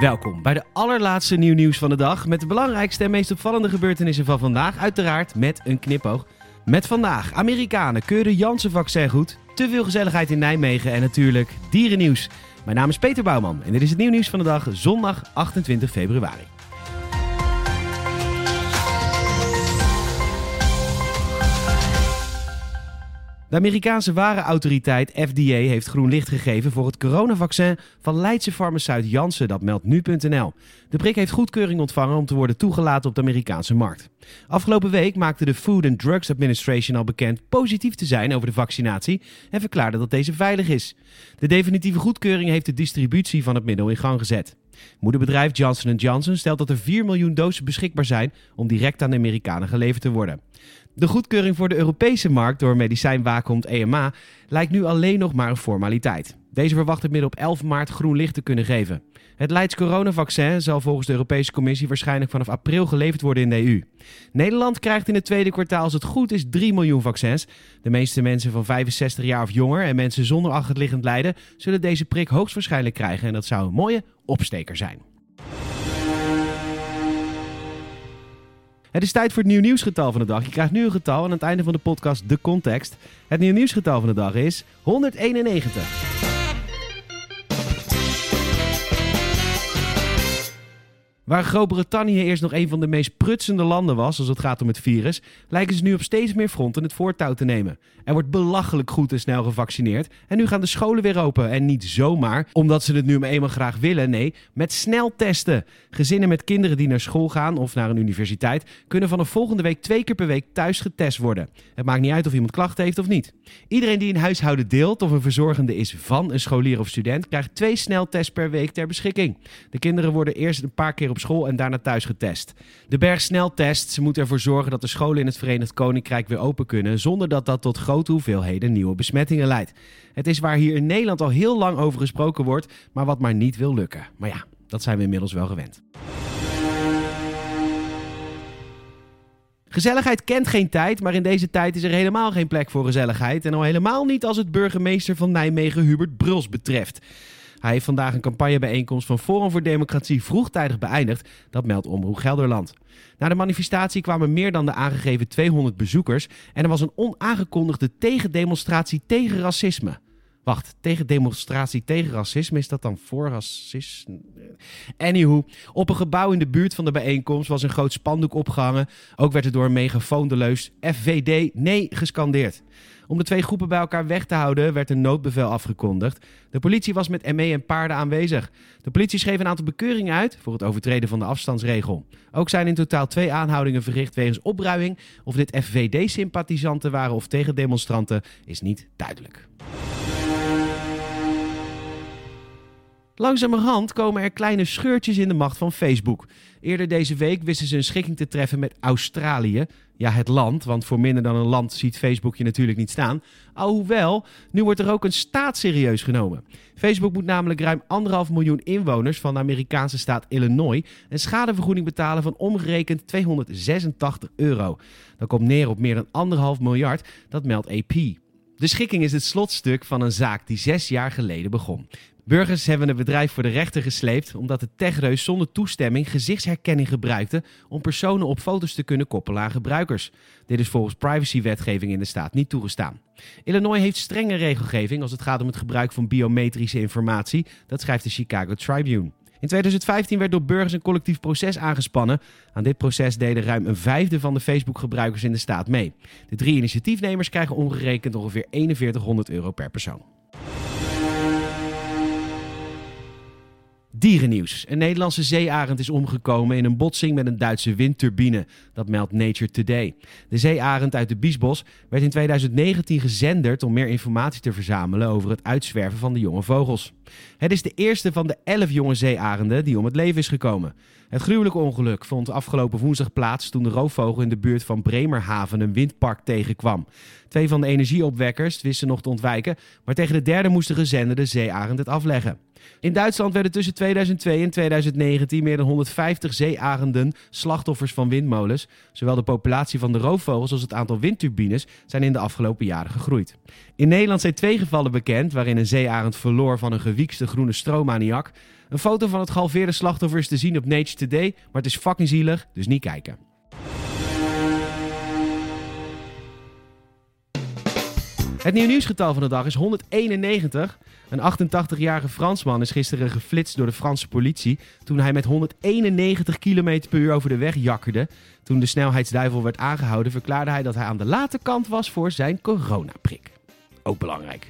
Welkom bij de allerlaatste nieuw nieuws van de dag. Met de belangrijkste en meest opvallende gebeurtenissen van vandaag. Uiteraard met een knipoog. Met vandaag: Amerikanen keuren Janssen-vaccin goed. Te veel gezelligheid in Nijmegen en natuurlijk dierennieuws. Mijn naam is Peter Bouwman en dit is het nieuw nieuws van de dag, zondag 28 februari. De Amerikaanse warenautoriteit FDA heeft groen licht gegeven voor het coronavaccin van Leidse farmaceut Janssen, dat meldt nu.nl. De prik heeft goedkeuring ontvangen om te worden toegelaten op de Amerikaanse markt. Afgelopen week maakte de Food and Drugs Administration al bekend positief te zijn over de vaccinatie en verklaarde dat deze veilig is. De definitieve goedkeuring heeft de distributie van het middel in gang gezet. Moederbedrijf Johnson Johnson stelt dat er 4 miljoen dozen beschikbaar zijn om direct aan de Amerikanen geleverd te worden. De goedkeuring voor de Europese markt door medicijnwaakhond EMA lijkt nu alleen nog maar een formaliteit. Deze verwacht het midden op 11 maart groen licht te kunnen geven. Het Leids coronavaccin zal volgens de Europese Commissie waarschijnlijk vanaf april geleverd worden in de EU. Nederland krijgt in het tweede kwartaal als het goed is 3 miljoen vaccins. De meeste mensen van 65 jaar of jonger en mensen zonder achterliggend lijden zullen deze prik hoogstwaarschijnlijk krijgen en dat zou een mooie opsteker zijn. Het is tijd voor het nieuw nieuwsgetal van de dag. Je krijgt nu een getal aan het einde van de podcast de context. Het nieuw nieuwsgetal van de dag is 191. Waar Groot-Brittannië eerst nog een van de meest prutsende landen was als het gaat om het virus, lijken ze nu op steeds meer fronten het voortouw te nemen. Er wordt belachelijk goed en snel gevaccineerd en nu gaan de scholen weer open. En niet zomaar, omdat ze het nu maar eenmaal graag willen, nee, met sneltesten. Gezinnen met kinderen die naar school gaan of naar een universiteit kunnen vanaf volgende week twee keer per week thuis getest worden. Het maakt niet uit of iemand klachten heeft of niet. Iedereen die een huishouden deelt of een verzorgende is van een scholier of student, krijgt twee sneltests per week ter beschikking. De kinderen worden eerst een paar keer op school en daarna thuis getest. De berg sneltests moeten ervoor zorgen dat de scholen in het Verenigd Koninkrijk weer open kunnen, zonder dat dat tot grote hoeveelheden nieuwe besmettingen leidt. Het is waar hier in Nederland al heel lang over gesproken wordt, maar wat maar niet wil lukken. Maar ja, dat zijn we inmiddels wel gewend. Gezelligheid kent geen tijd, maar in deze tijd is er helemaal geen plek voor gezelligheid. En al helemaal niet als het burgemeester van Nijmegen Hubert Bruls betreft. Hij heeft vandaag een campagnebijeenkomst van Forum voor Democratie vroegtijdig beëindigd. Dat meldt Omroep Gelderland. Na de manifestatie kwamen meer dan de aangegeven 200 bezoekers en er was een onaangekondigde tegendemonstratie tegen racisme. Wacht, tegen demonstratie tegen racisme, is dat dan voor racisme? Anywho, op een gebouw in de buurt van de bijeenkomst was een groot spandoek opgehangen. Ook werd er door een megafoon de leus FVD nee gescandeerd. Om de twee groepen bij elkaar weg te houden werd een noodbevel afgekondigd. De politie was met ME en paarden aanwezig. De politie schreef een aantal bekeuringen uit voor het overtreden van de afstandsregel. Ook zijn in totaal twee aanhoudingen verricht wegens opruiming. Of dit FVD-sympathisanten waren of tegendemonstranten is niet duidelijk. Langzamerhand komen er kleine scheurtjes in de macht van Facebook. Eerder deze week wisten ze een schikking te treffen met Australië. Ja, het land, want voor minder dan een land ziet Facebook je natuurlijk niet staan. Alhoewel, nu wordt er ook een staat serieus genomen. Facebook moet namelijk ruim anderhalf miljoen inwoners van de Amerikaanse staat Illinois een schadevergoeding betalen van omgerekend 286 euro. Dat komt neer op meer dan anderhalf miljard, dat meldt AP. De schikking is het slotstuk van een zaak die zes jaar geleden begon. Burgers hebben het bedrijf voor de rechter gesleept omdat de techreus zonder toestemming gezichtsherkenning gebruikte om personen op foto's te kunnen koppelen aan gebruikers. Dit is volgens privacywetgeving in de staat niet toegestaan. Illinois heeft strenge regelgeving als het gaat om het gebruik van biometrische informatie, dat schrijft de Chicago Tribune. In 2015 werd door burgers een collectief proces aangespannen. Aan dit proces deden ruim een vijfde van de Facebook-gebruikers in de staat mee. De drie initiatiefnemers krijgen omgerekend ongeveer 4100 euro per persoon. Dierennieuws. Een Nederlandse zeearend is omgekomen in een botsing met een Duitse windturbine. Dat meldt Nature Today. De zeearend uit de Biesbos werd in 2019 gezenderd om meer informatie te verzamelen over het uitzwerven van de jonge vogels. Het is de eerste van de elf jonge zeearenden die om het leven is gekomen. Het gruwelijke ongeluk vond afgelopen woensdag plaats toen de roofvogel in de buurt van Bremerhaven een windpark tegenkwam. Twee van de energieopwekkers wisten nog te ontwijken, maar tegen de derde moest de gezende de zeearend het afleggen. In Duitsland werden tussen 2002 en 2019 meer dan 150 zeearenden slachtoffers van windmolens. Zowel de populatie van de roofvogels als het aantal windturbines zijn in de afgelopen jaren gegroeid. In Nederland zijn twee gevallen bekend waarin een zeearend verloor van een gewiekste groene stroomaniak. Een foto van het gehalveerde slachtoffer is te zien op Nature Today, maar het is fucking zielig, dus niet kijken. Het nieuw nieuwsgetal van de dag is 191. Een 88-jarige Fransman is gisteren geflitst door de Franse politie toen hij met 191 km per uur over de weg jakkerde. Toen de snelheidsduivel werd aangehouden verklaarde hij dat hij aan de late kant was voor zijn coronaprik. Ook belangrijk.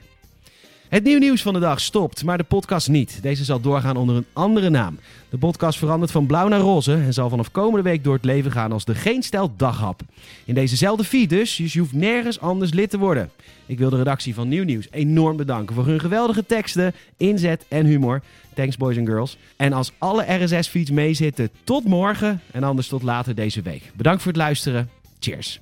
Het nieuw nieuws van de dag stopt, maar de podcast niet. Deze zal doorgaan onder een andere naam. De podcast verandert van blauw naar roze en zal vanaf komende week door het leven gaan als de Geen Stel Daghap. In dezezelfde feed dus, dus je hoeft nergens anders lid te worden. Ik wil de redactie van Nieuw Nieuws enorm bedanken voor hun geweldige teksten, inzet en humor. Thanks boys and girls. En als alle RSS-feeds meezitten, tot morgen en anders tot later deze week. Bedankt voor het luisteren. Cheers.